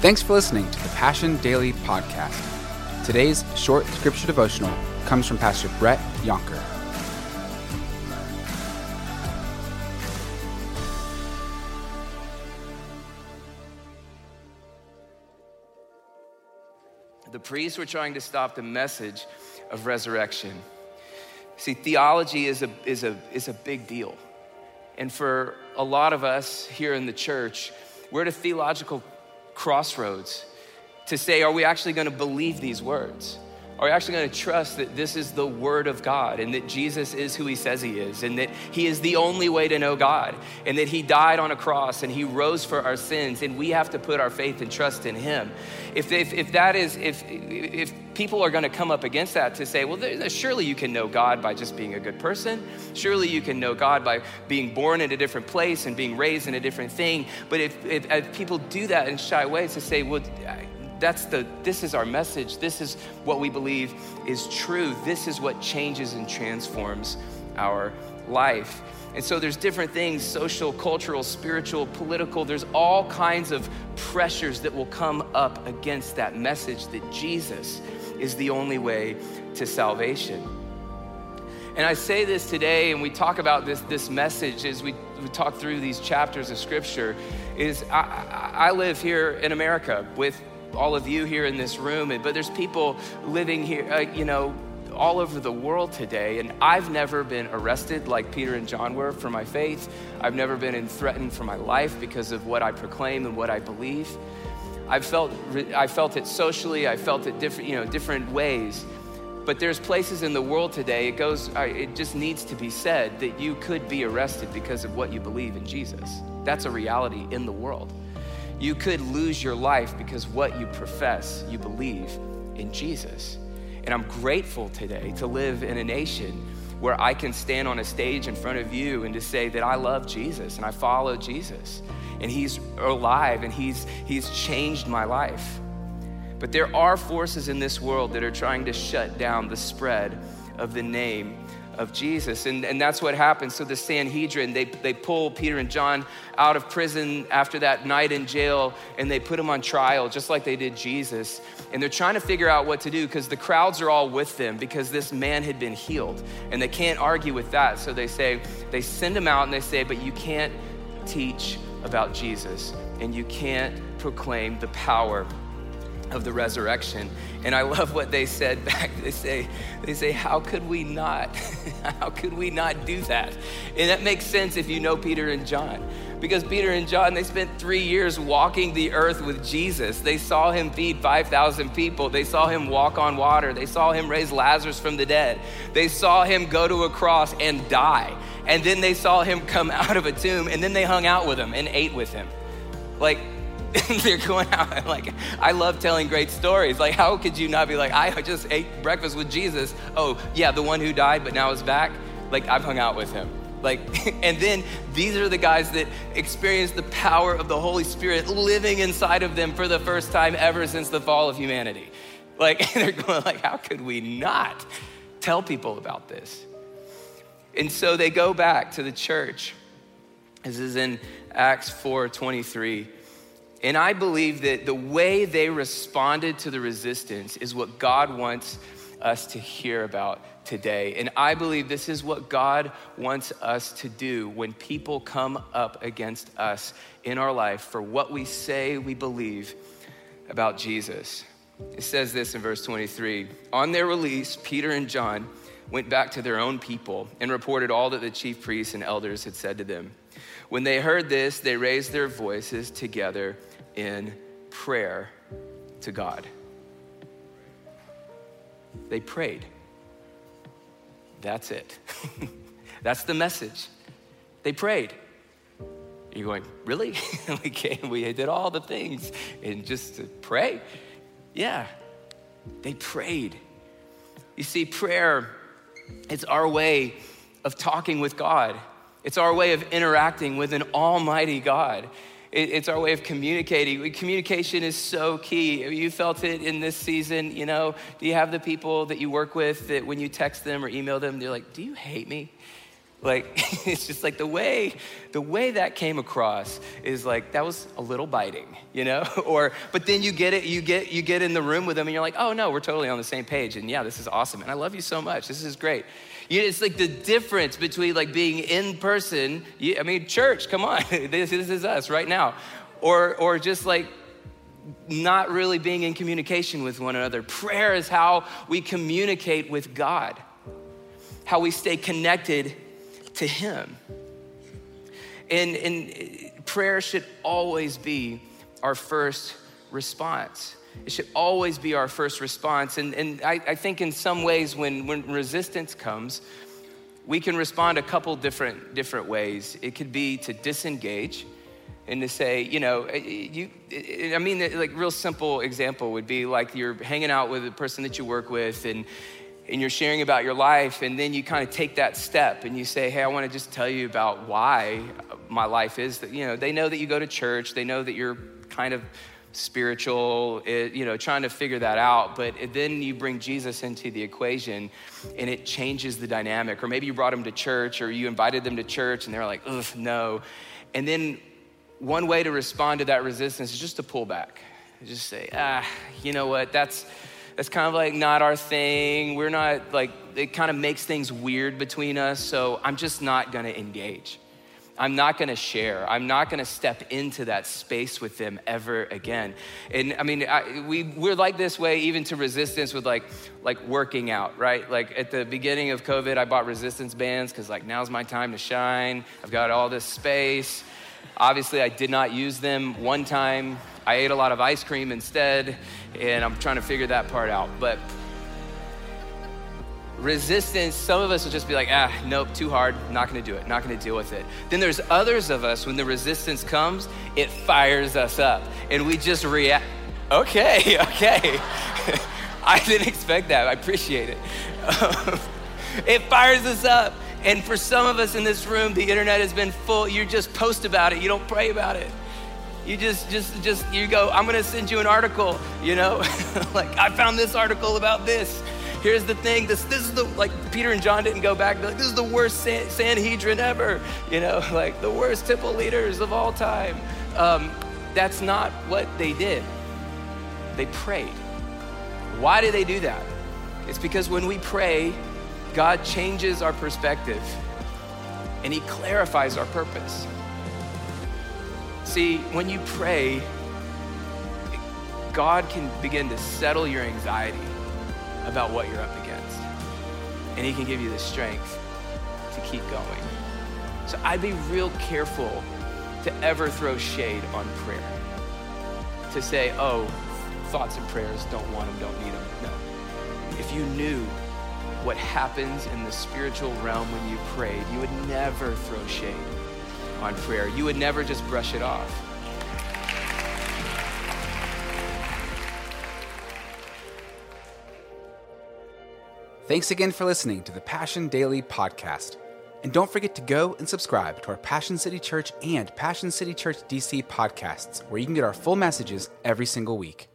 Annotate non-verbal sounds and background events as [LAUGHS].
Thanks for listening to the Passion Daily Podcast. Today's short scripture devotional comes from Pastor Brett Younker. The priests were trying to stop the message of resurrection. See, theology is a, is a, is a big deal. And for a lot of us here in the church, we're at a theological crossroads to say, are we actually going to believe these words? Are we actually going to trust that this is the Word of God and that Jesus is who He says He is and that He is the only way to know God and that He died on a cross and He rose for our sins and we have to put our faith and trust in Him? If, if, if that is, if, if people are going to come up against that to say, well, surely you can know God by just being a good person. Surely you can know God by being born in a different place and being raised in a different thing. But if, if, if people do that and shy away to say, well, that's the this is our message. This is what we believe is true. This is what changes and transforms our life. And so there's different things social cultural spiritual political. There's all kinds of pressures that will come up against that message that jesus is the only way to salvation. And i say this today and we talk about this this message as we, we talk through these chapters of scripture is I, I live here in america with all of you here in this room, but there's people living here, uh, you know, all over the world today. And I've never been arrested like Peter and John were for my faith. I've never been threatened for my life because of what I proclaim and what I believe. I've felt, I felt it socially, I felt it different, you know, different ways. But there's places in the world today, it goes, it just needs to be said that you could be arrested because of what you believe in Jesus. That's a reality in the world. You could lose your life because what you profess, you believe in Jesus. And I'm grateful today to live in a nation where I can stand on a stage in front of you and to say that I love Jesus and I follow Jesus and he's alive and he's he's changed my life. But there are forces in this world that are trying to shut down the spread of the name of Jesus. And, and that's what happens. So the Sanhedrin, they, they pull Peter and John out of prison after that night in jail and they put them on trial, just like they did Jesus. And they're trying to figure out what to do because the crowds are all with them because this man had been healed. And they can't argue with that. So they say, they send him out and they say, but you can't teach about Jesus and you can't proclaim the power of the resurrection. And I love what they said back. They say, they say, how could we not? [LAUGHS] how could we not do that? And that makes sense if you know Peter and John. Because Peter and John, they spent three years walking the earth with Jesus. They saw him feed 5,000 people. They saw him walk on water. They saw him raise Lazarus from the dead. They saw him go to a cross and die. And then they saw him come [LAUGHS] out of a tomb and then they hung out with him and ate with him. Like, [LAUGHS] they're going out like i love telling great stories. Like how could you not be like i just ate breakfast with jesus. Oh yeah the one who died but now is back. Like i've hung out with him. Like [LAUGHS] and then these are the guys that experience the power of the holy spirit living inside of them for the first time ever since the fall of humanity. Like [LAUGHS] they're going like how could we not tell people about this? And so they go back to the church. This is in acts 4 23 and I believe that the way they responded to the resistance is what God wants us to hear about today. And I believe this is what God wants us to do when people come up against us in our life for what we say we believe about Jesus. It says this in verse 23 On their release, Peter and John went back to their own people and reported all that the chief priests and elders had said to them. When they heard this, they raised their voices together in prayer to God. They prayed. That's it. [LAUGHS] That's the message. They prayed. You're going, really? [LAUGHS] we came, we did all the things and just to pray? Yeah, they prayed. You see, prayer, is our way of talking with God. It's our way of interacting with an almighty God. It's our way of communicating. Communication is so key. You felt it in this season, you know. Do you have the people that you work with that when you text them or email them, they're like, Do you hate me? Like [LAUGHS] it's just like the way the way that came across is like that was a little biting, you know? [LAUGHS] or but then you get it you get you get in the room with them and you're like, "Oh no, we're totally on the same page." And yeah, this is awesome. And I love you so much. This is great. You it's like the difference between like being in person. I mean, church, come on. [LAUGHS] this, this is us right now. Or or just like not really being in communication with one another. Prayer is how we communicate with God, how we stay connected to Him. And, and prayer should always be our first response. It should always be our first response. And, and I, I think in some ways, when, when resistance comes, we can respond a couple different, different ways. It could be to disengage and to say, you know, eh, eh, you, eh, I mean, like real simple example would be like you're hanging out with a person that you work with and, and you're sharing about your life, and then you kind of take that step and you say, Hey, I want to just tell you about why my life is that, you know, they know that you go to church, they know that you're kind of spiritual, it, you know, trying to figure that out. But then you bring Jesus into the equation and it changes the dynamic. Or maybe you brought them to church or you invited them to church and they're like, ugh, no. And then one way to respond to that resistance is just to pull back. Just say, ah, you know what, that's that's kind of like not our thing. We're not like, it kind of makes things weird between us. So I'm just not gonna engage. I'm not gonna share. I'm not gonna step into that space with them ever again. And I mean, I, we, we're like this way even to resistance with like, like working out, right? Like at the beginning of COVID, I bought resistance bands because like now's my time to shine. I've got all this space. Obviously, I did not use them one time. I ate a lot of ice cream instead, and I'm trying to figure that part out. But resistance, some of us will just be like, ah, nope, too hard, not gonna do it, not gonna deal with it. Then there's others of us, when the resistance comes, it fires us up, and we just react. Okay, [LAUGHS] okay. [LAUGHS] I didn't expect that, I appreciate it. [LAUGHS] it fires us up. And for some of us in this room, the internet has been full. You just post about it, you don't pray about it. You just, just, just, you go, I'm gonna send you an article, you know? [LAUGHS] like, I found this article about this. Here's the thing, this, this is the, like, Peter and John didn't go back, like, this is the worst San- Sanhedrin ever, you know? [LAUGHS] Like, the worst temple leaders of all time. Um, that's not what they did. They prayed. Why did they do that? It's because when we pray, God changes our perspective and He clarifies our purpose. See, when you pray, God can begin to settle your anxiety about what you're up against. And He can give you the strength to keep going. So I'd be real careful to ever throw shade on prayer. To say, oh, thoughts and prayers, don't want them, don't need them. No. If you knew what happens in the spiritual realm when you prayed, you would never throw shade on prayer. You would never just brush it off. Thanks again for listening to the Passion Daily podcast. And don't forget to go and subscribe to our Passion City Church and Passion City Church DC podcasts, where you can get our full messages every single week.